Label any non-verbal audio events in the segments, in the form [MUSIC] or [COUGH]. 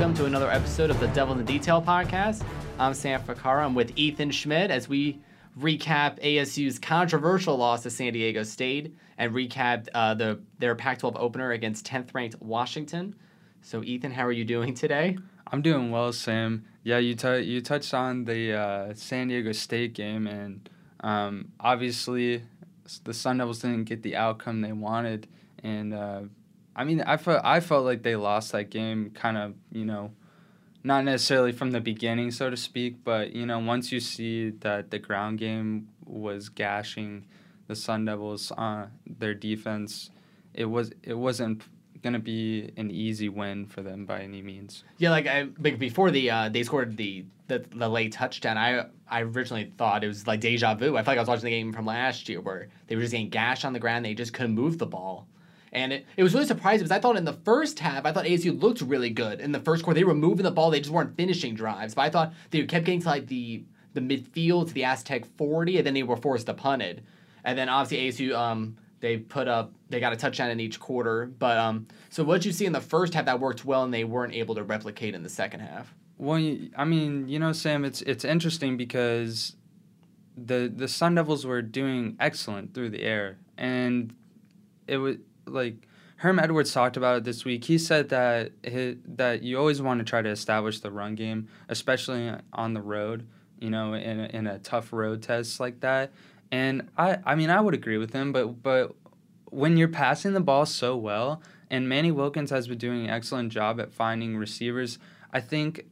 welcome to another episode of the Devil in the Detail podcast. I'm Sam Fakara. I'm with Ethan Schmidt as we recap ASU's controversial loss to San Diego State and recap uh, the their Pac-12 opener against 10th ranked Washington. So, Ethan, how are you doing today? I'm doing well, Sam. Yeah, you t- you touched on the uh, San Diego State game, and um, obviously the Sun Devils didn't get the outcome they wanted, and uh, I mean, I felt I felt like they lost that game, kind of, you know, not necessarily from the beginning, so to speak, but you know, once you see that the ground game was gashing the Sun Devils, uh, their defense, it was it wasn't gonna be an easy win for them by any means. Yeah, like I like before the uh, they scored the, the the late touchdown. I I originally thought it was like deja vu. I felt like I was watching the game from last year where they were just getting gashed on the ground. They just couldn't move the ball. And it, it was really surprising because I thought in the first half, I thought ASU looked really good. In the first quarter, they were moving the ball, they just weren't finishing drives. But I thought they kept getting to like the the midfield to the Aztec 40, and then they were forced to punt it. And then obviously ASU, um, they put up, they got a touchdown in each quarter. But um, so what you see in the first half that worked well, and they weren't able to replicate in the second half. Well, I mean, you know, Sam, it's it's interesting because the the Sun Devils were doing excellent through the air, and it was like Herm Edwards talked about it this week. He said that his, that you always want to try to establish the run game, especially on the road. You know, in a, in a tough road test like that. And I I mean I would agree with him, but but when you're passing the ball so well, and Manny Wilkins has been doing an excellent job at finding receivers, I think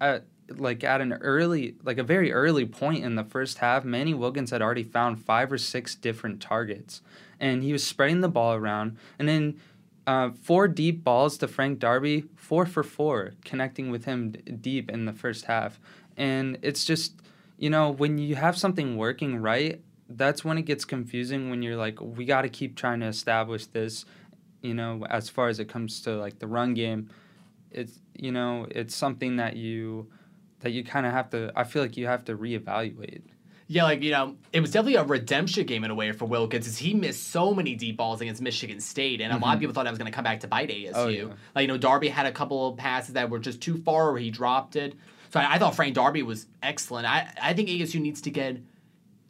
at like at an early like a very early point in the first half, Manny Wilkins had already found five or six different targets and he was spreading the ball around. And then uh, four deep balls to Frank Darby, four for four, connecting with him d- deep in the first half. And it's just, you know, when you have something working right, that's when it gets confusing when you're like, we got to keep trying to establish this, you know, as far as it comes to like the run game. It's, you know, it's something that you, that you kind of have to, I feel like you have to reevaluate. Yeah, like, you know, it was definitely a redemption game in a way for Wilkins because he missed so many deep balls against Michigan State, and a mm-hmm. lot of mm-hmm. people thought that was going to come back to bite ASU. Oh, yeah. Like, you know, Darby had a couple of passes that were just too far where he dropped it. So I, I thought Frank Darby was excellent. I, I think ASU needs to get,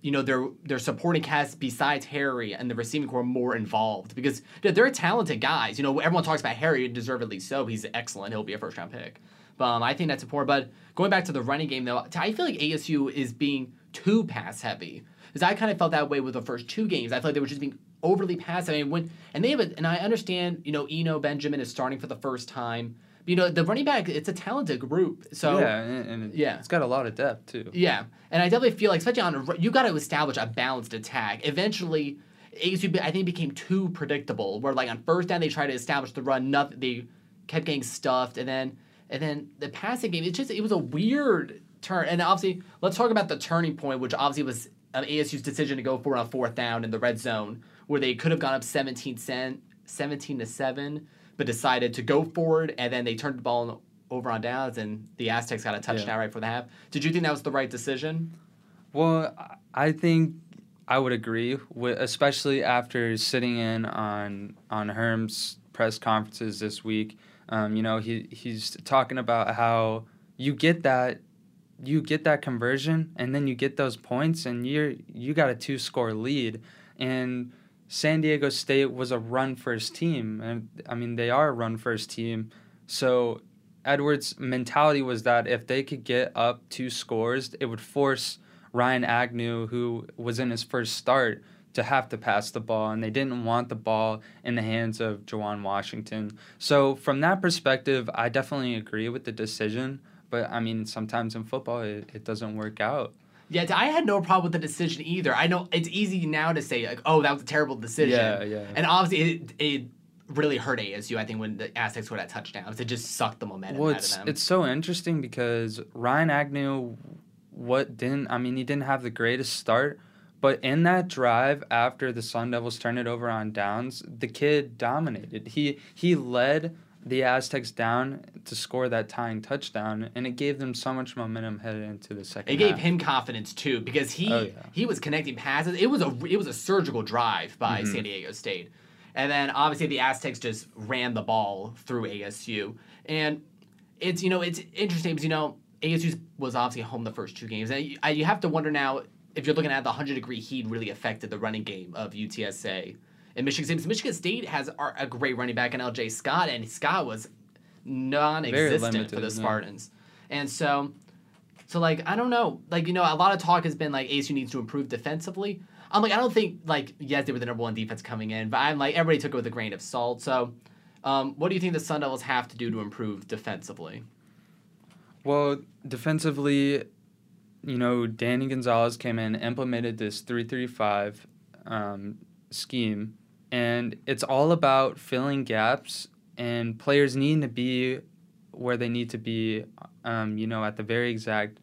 you know, their their supporting cast besides Harry and the receiving corps more involved because they're talented guys. You know, everyone talks about Harry, deservedly so. He's excellent. He'll be a first round pick. But um, I think that's important. But going back to the running game, though, I feel like ASU is being – too pass heavy. Because I kind of felt that way with the first two games. I felt like they were just being overly pass heavy. And when and they have a, and I understand, you know, Eno Benjamin is starting for the first time. But, you know, the running back, it's a talented group. So yeah, and, and yeah, it's got a lot of depth too. Yeah, and I definitely feel like, especially on a, you got to establish a balanced attack. Eventually, ASU I think became too predictable. Where like on first down they tried to establish the run, nothing they kept getting stuffed, and then and then the passing game, it just it was a weird turn. And obviously, let's talk about the turning point, which obviously was um, ASU's decision to go for on fourth down in the red zone, where they could have gone up 17, cent, 17 to 7, but decided to go forward, and then they turned the ball over on downs, and the Aztecs got a touchdown yeah. right for the half. Did you think that was the right decision? Well, I think I would agree, with, especially after sitting in on on Herm's press conferences this week. Um, you know, he he's talking about how you get that you get that conversion and then you get those points and you're you got a two score lead. And San Diego State was a run first team. And I mean they are a run first team. So Edwards mentality was that if they could get up two scores it would force Ryan Agnew who was in his first start to have to pass the ball. And they didn't want the ball in the hands of Juwan Washington. So from that perspective I definitely agree with the decision but I mean, sometimes in football, it, it doesn't work out. Yeah, I had no problem with the decision either. I know it's easy now to say like, "Oh, that was a terrible decision." Yeah, yeah. And obviously, it, it really hurt ASU. I think when the Aztecs scored that touchdown, it just sucked the momentum well, out of them. It's so interesting because Ryan Agnew, what didn't I mean? He didn't have the greatest start, but in that drive after the Sun Devils turned it over on downs, the kid dominated. He he led the Aztecs down to score that tying touchdown, and it gave them so much momentum headed into the second. It gave him confidence too because he oh, yeah. he was connecting passes. It was a it was a surgical drive by mm-hmm. San Diego State, and then obviously the Aztecs just ran the ball through ASU, and it's you know it's interesting because you know ASU was obviously home the first two games, and you, you have to wonder now if you're looking at the 100 degree heat really affected the running game of UTSA. And Michigan State, Michigan State has a great running back in LJ Scott, and Scott was non-existent limited, for the Spartans. Yeah. And so, so like I don't know, like you know, a lot of talk has been like ASU needs to improve defensively. I'm like I don't think like yes they were the number one defense coming in, but I'm like everybody took it with a grain of salt. So, um, what do you think the Sun Devils have to do to improve defensively? Well, defensively, you know, Danny Gonzales came in, implemented this three three five um, scheme, and it's all about filling gaps and players needing to be where they need to be, um, you know, at the very exact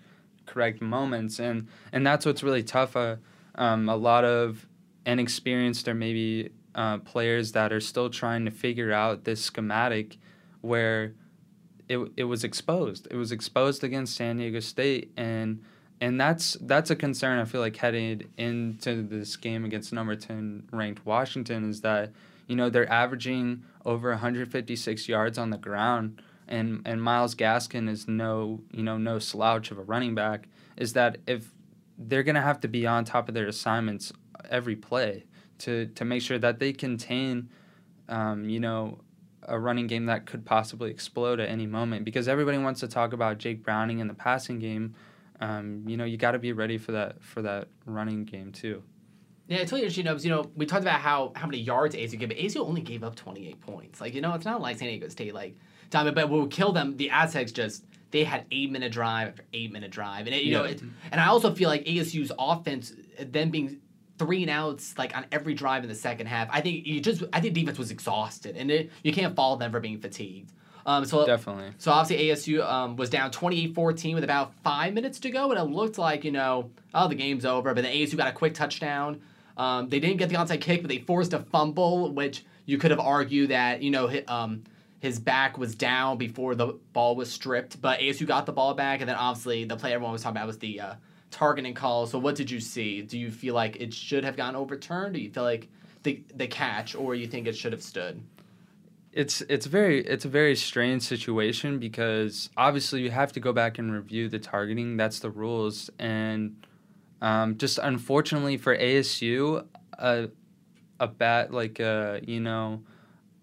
correct moments, and and that's what's really tough. Uh, um, a lot of inexperienced or maybe uh, players that are still trying to figure out this schematic, where it it was exposed. It was exposed against San Diego State, and and that's that's a concern I feel like headed into this game against number ten ranked Washington is that you know they're averaging over 156 yards on the ground. And and Myles Gaskin is no you know no slouch of a running back. Is that if they're to have to be on top of their assignments every play to to make sure that they contain um, you know a running game that could possibly explode at any moment. Because everybody wants to talk about Jake Browning in the passing game um, you know you got to be ready for that for that running game too yeah, it's really interesting, you know, you know, we talked about how how many yards ASU gave, but ASU only gave up 28 points. Like, you know, it's not like San Diego State, like, time, but what would kill them, the Aztecs just, they had eight minute drive after eight minute drive. And, it, you yeah. know, it, and I also feel like ASU's offense, them being three and outs, like, on every drive in the second half, I think you just, I think defense was exhausted, and it, you can't fault them for being fatigued. Um, so definitely. So obviously ASU um, was down 28-14 with about five minutes to go, and it looked like you know, oh the game's over. But then ASU got a quick touchdown. Um, they didn't get the onside kick, but they forced a fumble, which you could have argued that you know his, um, his back was down before the ball was stripped. But ASU got the ball back, and then obviously the play everyone was talking about was the uh, targeting call. So what did you see? Do you feel like it should have gotten overturned? Do you feel like the the catch, or you think it should have stood? It's it's very it's a very strange situation because obviously you have to go back and review the targeting. That's the rules and um, just unfortunately for ASU, a a bat like a uh, you know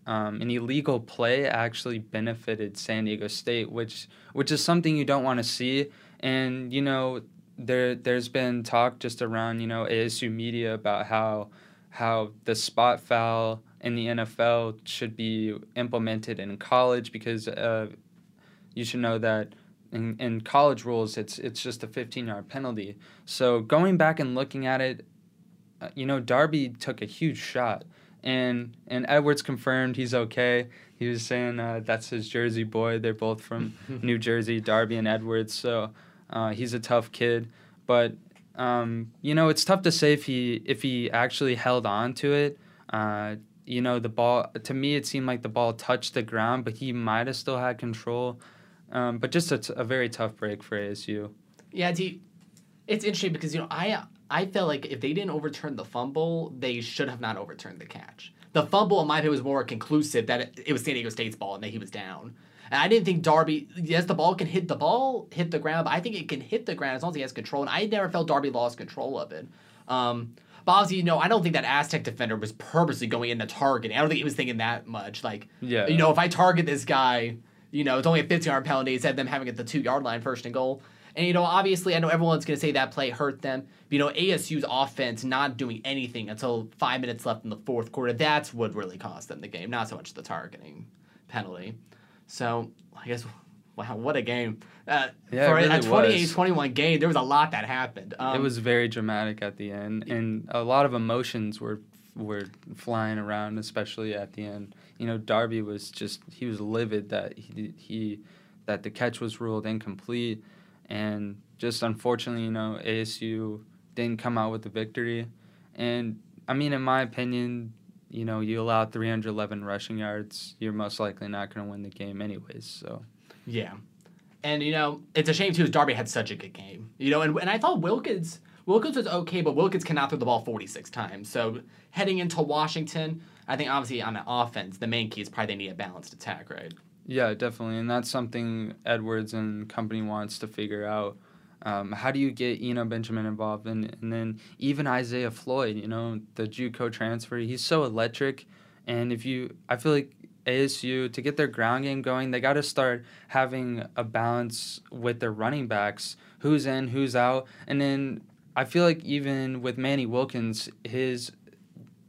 um, an illegal play actually benefited San Diego State, which which is something you don't want to see. And you know there there's been talk just around you know ASU media about how how the spot foul in the NFL should be implemented in college because uh, you should know that in, in college rules, it's it's just a 15 yard penalty. So going back and looking at it, uh, you know, Darby took a huge shot, and and Edwards confirmed he's okay. He was saying uh, that's his Jersey boy. They're both from [LAUGHS] New Jersey, Darby and Edwards. So uh, he's a tough kid, but um, you know, it's tough to say if he if he actually held on to it. You know, the ball to me it seemed like the ball touched the ground, but he might have still had control. Um, but just a, t- a very tough break for ASU. Yeah, it's, it's interesting because you know I I felt like if they didn't overturn the fumble, they should have not overturned the catch. The fumble, in my opinion, was more conclusive that it, it was San Diego State's ball and that he was down. And I didn't think Darby. Yes, the ball can hit the ball, hit the ground, but I think it can hit the ground as long as he has control. And I never felt Darby lost control of it. Um, but obviously, you know, I don't think that Aztec defender was purposely going into targeting. I don't think he was thinking that much. Like, yeah. you know, if I target this guy, you know, it's only a 50 yard penalty instead of them having it at the two yard line first and goal. And, you know, obviously, I know everyone's going to say that play hurt them. But, you know, ASU's offense not doing anything until five minutes left in the fourth quarter, that's what really cost them the game, not so much the targeting penalty. So, I guess, wow, what a game. Uh, yeah, for really a 28 21 game, there was a lot that happened. Um, it was very dramatic at the end, and a lot of emotions were were flying around, especially at the end. You know, Darby was just he was livid that he he that the catch was ruled incomplete, and just unfortunately, you know, ASU didn't come out with the victory. And I mean, in my opinion, you know, you allow 311 rushing yards, you're most likely not going to win the game anyways. So, yeah. And, you know, it's a shame, too, because Darby had such a good game. You know, and, and I thought Wilkins Wilkins was okay, but Wilkins cannot throw the ball 46 times. So heading into Washington, I think obviously on the offense, the main key is probably they need a balanced attack, right? Yeah, definitely, and that's something Edwards and company wants to figure out. Um, how do you get Eno Benjamin involved, and and then even Isaiah Floyd, you know, the JUCO transfer, he's so electric, and if you, I feel like ASU to get their ground game going, they got to start having a balance with their running backs, who's in, who's out, and then I feel like even with Manny Wilkins, his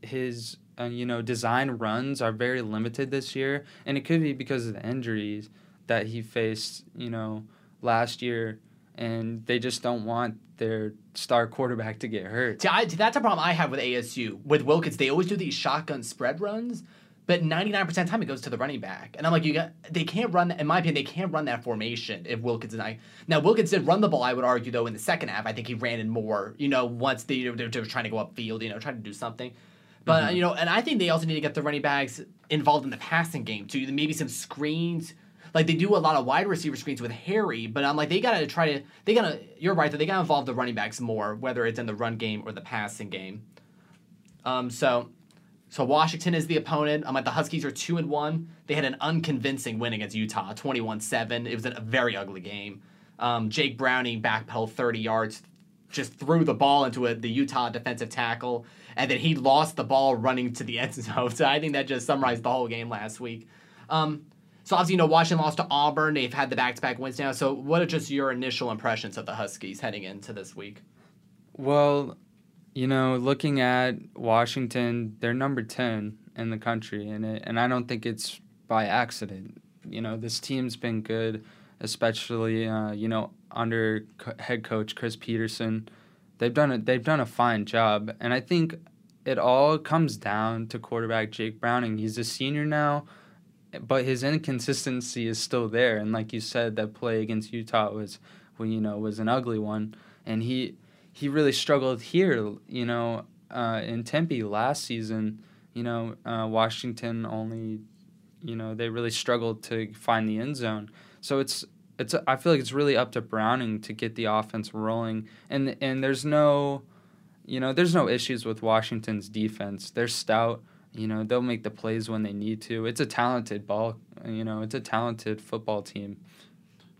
his uh, you know design runs are very limited this year, and it could be because of the injuries that he faced, you know, last year, and they just don't want their star quarterback to get hurt. See, I, that's a problem I have with ASU. With Wilkins, they always do these shotgun spread runs, but 99% of the time it goes to the running back. And I'm like, you got they can't run in my opinion, they can't run that formation if Wilkins and I now Wilkins did run the ball, I would argue though, in the second half. I think he ran in more, you know, once they, they were trying to go upfield, you know, trying to do something. But mm-hmm. you know, and I think they also need to get the running backs involved in the passing game too. Maybe some screens. Like they do a lot of wide receiver screens with Harry, but I'm like they gotta try to they gotta you're right that they gotta involve the running backs more, whether it's in the run game or the passing game. Um, so so Washington is the opponent. I'm like the Huskies are two and one. They had an unconvincing win against Utah, 21-7. It was a very ugly game. Um, Jake Browning backpedaled 30 yards, just threw the ball into a, the Utah defensive tackle and then he lost the ball running to the [LAUGHS] end zone. So I think that just summarized the whole game last week. Um, so obviously, you know, Washington lost to Auburn. They've had the back-to-back wins now. So what are just your initial impressions of the Huskies heading into this week? Well, you know, looking at Washington, they're number ten in the country, and it, and I don't think it's by accident. You know, this team's been good, especially uh, you know under co- head coach Chris Petersen. they've done a, they've done a fine job, and I think it all comes down to quarterback Jake Browning. He's a senior now, but his inconsistency is still there. And like you said, that play against Utah was, well, you know, was an ugly one, and he he really struggled here. You know, uh, in Tempe last season, you know, uh, Washington only, you know, they really struggled to find the end zone. So it's it's I feel like it's really up to Browning to get the offense rolling, and and there's no, you know, there's no issues with Washington's defense. They're stout. You know, they'll make the plays when they need to. It's a talented ball. You know, it's a talented football team.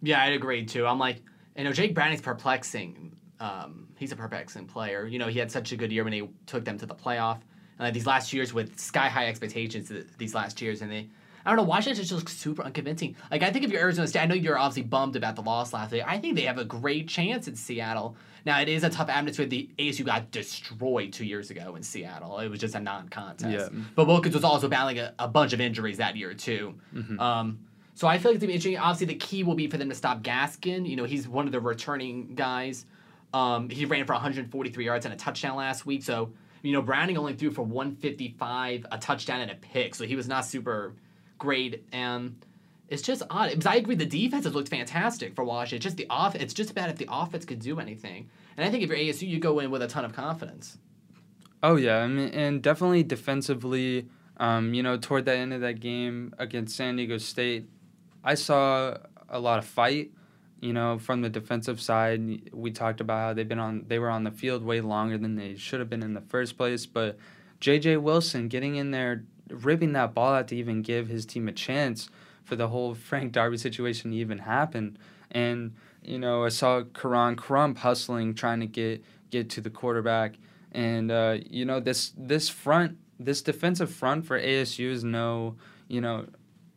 Yeah, I'd agree too. I'm like, you know, Jake Browning's perplexing. Um, he's a perplexing player. You know, he had such a good year when he took them to the playoff. Uh, these last years with sky high expectations, these last years, and they I don't know. Washington just looks super unconvincing. Like I think if you're Arizona State, I know you're obviously bummed about the loss last week. I think they have a great chance in Seattle. Now it is a tough atmosphere. The ASU got destroyed two years ago in Seattle. It was just a non-contest. Yeah. But Wilkins was also battling a, a bunch of injuries that year too. Mm-hmm. Um, so I feel like it's gonna be interesting. Obviously, the key will be for them to stop Gaskin. You know, he's one of the returning guys. Um, he ran for 143 yards and a touchdown last week. So you know, Browning only threw for 155, a touchdown and a pick. So he was not super great. And it's just odd because I agree the defense has looked fantastic for Washington. It's just the off. It's just about if the offense could do anything. And I think if you're ASU, you go in with a ton of confidence. Oh yeah, I mean, and definitely defensively. Um, you know, toward the end of that game against San Diego State, I saw a lot of fight. You know, from the defensive side, we talked about how they've been on. They were on the field way longer than they should have been in the first place. But J.J. Wilson getting in there ripping that ball out to even give his team a chance for the whole [LAUGHS] Frank Darby situation to even happen. And you know, I saw Koron Crump hustling, trying to get get to the quarterback. And uh, you know, this this front, this defensive front for ASU is no, you know,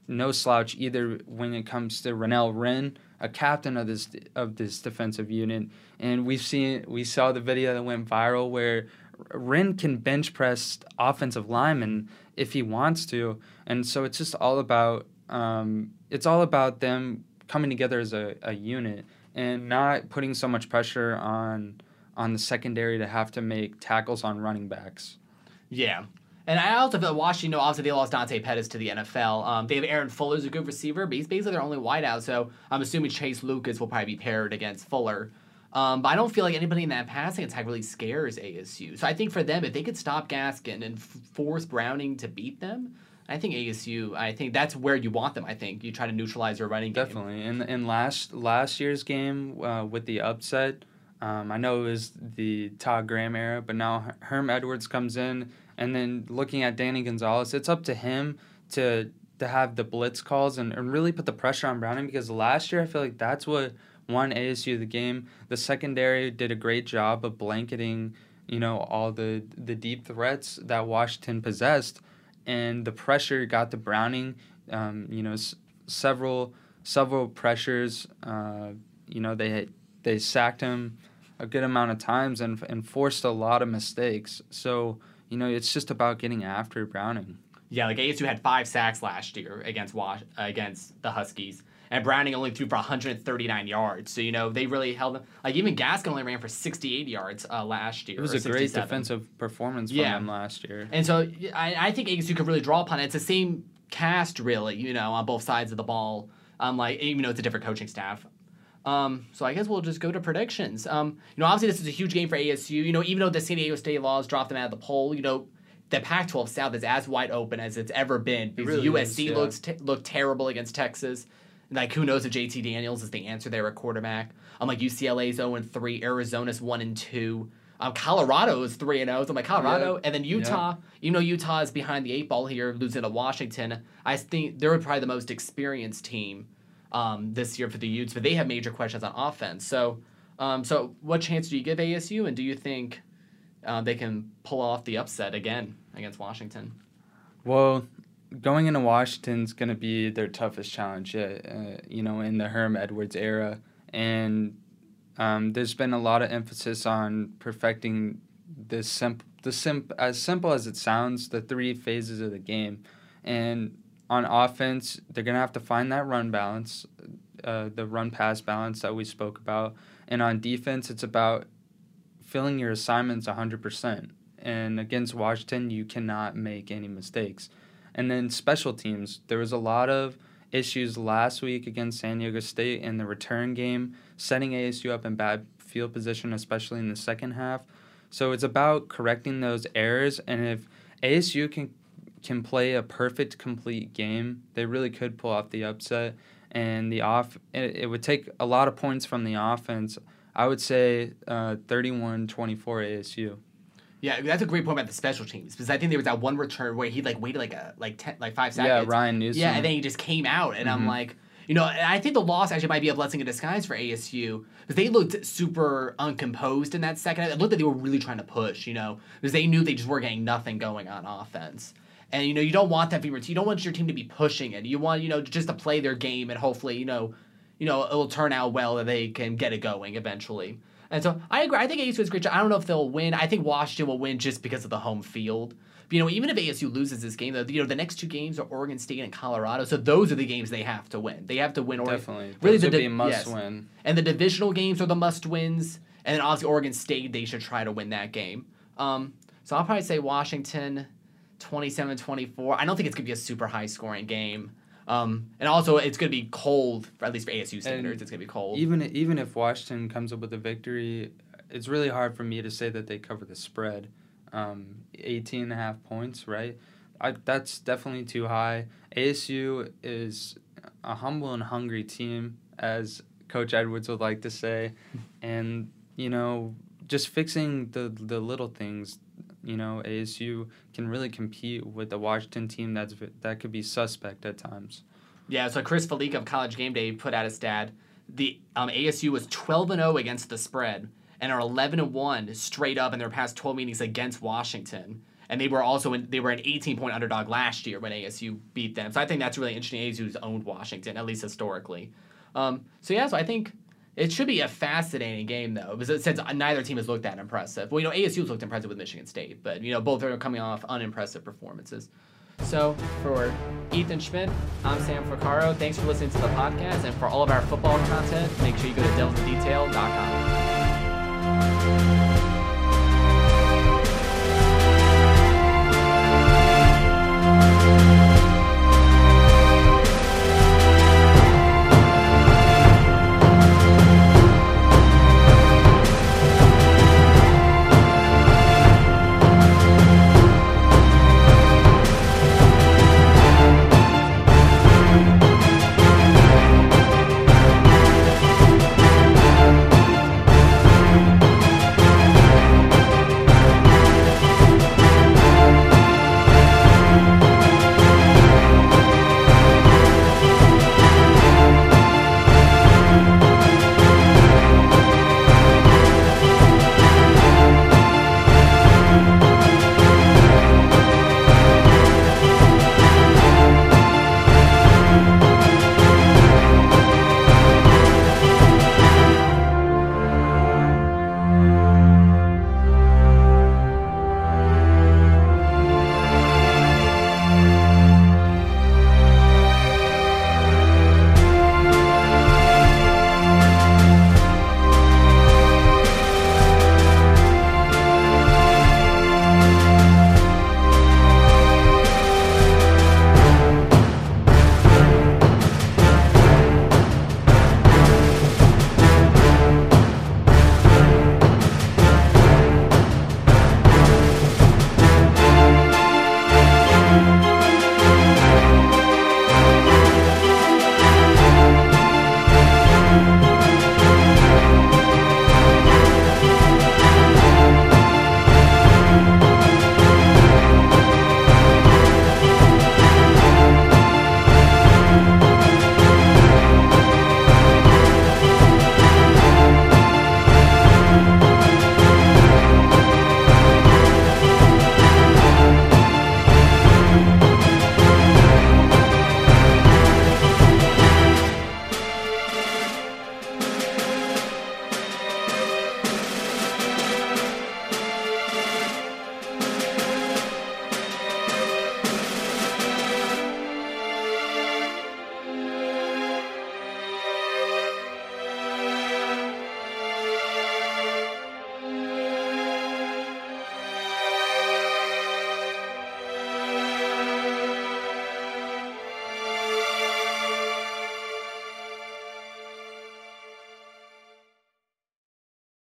no slouch either when it comes to Renell Wren, a captain of this of this defensive unit. And we've seen we saw the video that went viral where Wren can bench press offensive linemen if he wants to, and so it's just all about um, it's all about them coming together as a, a unit and not putting so much pressure on on the secondary to have to make tackles on running backs. Yeah. And I also feel Washington, you know, obviously they lost Dante Pettis to the NFL. Um, they have Aaron Fuller as a good receiver, but he's basically their only wideout. So I'm assuming Chase Lucas will probably be paired against Fuller. Um, but I don't feel like anybody in that passing attack really scares ASU. So I think for them, if they could stop Gaskin and f- force Browning to beat them, I think ASU. I think that's where you want them. I think you try to neutralize their running game. Definitely. In in last last year's game uh, with the upset, um, I know it was the Todd Graham era, but now Herm Edwards comes in, and then looking at Danny Gonzales, it's up to him to to have the blitz calls and, and really put the pressure on Browning because last year I feel like that's what won ASU the game. The secondary did a great job of blanketing, you know, all the the deep threats that Washington possessed, and the pressure got to Browning. Um, you know, s- several several pressures. Uh, you know, they they sacked him a good amount of times and and forced a lot of mistakes. So you know, it's just about getting after Browning. Yeah, like ASU had five sacks last year against Wash against the Huskies, and Browning only threw for 139 yards. So you know they really held them. Like even Gaskin only ran for 68 yards uh, last year. It was a great defensive performance from yeah. them last year. And so I, I think ASU could really draw upon it. It's the same cast really, you know, on both sides of the ball. Um, like even though it's a different coaching staff. Um, so I guess we'll just go to predictions. Um, you know, obviously this is a huge game for ASU. You know, even though the San Diego State laws dropped them out of the poll, you know, the Pac-12 South is as wide open as it's ever been because really USC is, yeah. looks t- looked terrible against Texas. Like who knows if JT Daniels is the answer there at quarterback? I'm like UCLA's 0 and 3, Arizona's 1 and 2. Um, Colorado is 3 and 0. So I'm like Colorado yeah. and then Utah, yeah. you know Utah is behind the eight ball here losing to Washington. I think they're probably the most experienced team um, this year for the Utes, but they have major questions on offense. So um, so what chance do you give ASU and do you think uh, they can pull off the upset again against Washington? Well, going into Washington's going to be their toughest challenge yet, uh, you know, in the Herm Edwards era. And um, there's been a lot of emphasis on perfecting the simp, the simp, as simple as it sounds, the three phases of the game. And on offense, they're going to have to find that run balance, uh, the run pass balance that we spoke about. And on defense, it's about filling your assignments 100%. And against Washington, you cannot make any mistakes. And then special teams, there was a lot of issues last week against San Diego State in the return game, setting ASU up in bad field position, especially in the second half. So it's about correcting those errors. And if ASU can can play a perfect complete game, they really could pull off the upset. And the off it, it would take a lot of points from the offense I would say uh, 31 24 ASU. Yeah, that's a great point about the special teams because I think there was that one return where he like waited like a like ten like five seconds. Yeah, Ryan Newsom. Yeah, and then he just came out, and mm-hmm. I'm like, you know, I think the loss actually might be a blessing in disguise for ASU because they looked super uncomposed in that second. It looked like they were really trying to push, you know, because they knew they just were getting nothing going on offense. And you know, you don't want that team. You don't want your team to be pushing it. You want you know just to play their game and hopefully you know you know, it'll turn out well that they can get it going eventually. And so I agree. I think ASU is great. I don't know if they'll win. I think Washington will win just because of the home field. But, you know, even if ASU loses this game, though, you know, the next two games are Oregon State and Colorado. So those are the games they have to win. They have to win. Oregon. Definitely. Really, those the be must yes. win. And the divisional games are the must wins. And then obviously Oregon State, they should try to win that game. Um, so I'll probably say Washington 27-24. I don't think it's going to be a super high scoring game. Um, and also, it's going to be cold, at least for ASU standards. And it's going to be cold. Even even if Washington comes up with a victory, it's really hard for me to say that they cover the spread. Um, 18 and a half points, right? I, that's definitely too high. ASU is a humble and hungry team, as Coach Edwards would like to say, [LAUGHS] and you know, just fixing the the little things you know, ASU can really compete with the Washington team that's that could be suspect at times. Yeah, so Chris Fallica of College Game Day put out a stat. The um, ASU was 12 and 0 against the spread and are 11 and 1 straight up in their past 12 meetings against Washington. And they were also in, they were an 18 point underdog last year when ASU beat them. So I think that's really interesting. ASU's owned Washington at least historically. Um, so yeah, so I think it should be a fascinating game though, because since neither team has looked that impressive. Well, you know, ASU's looked impressive with Michigan State, but you know, both are coming off unimpressive performances. So for Ethan Schmidt, I'm Sam Fricaro. Thanks for listening to the podcast, and for all of our football content, make sure you go to delvethedetail.com.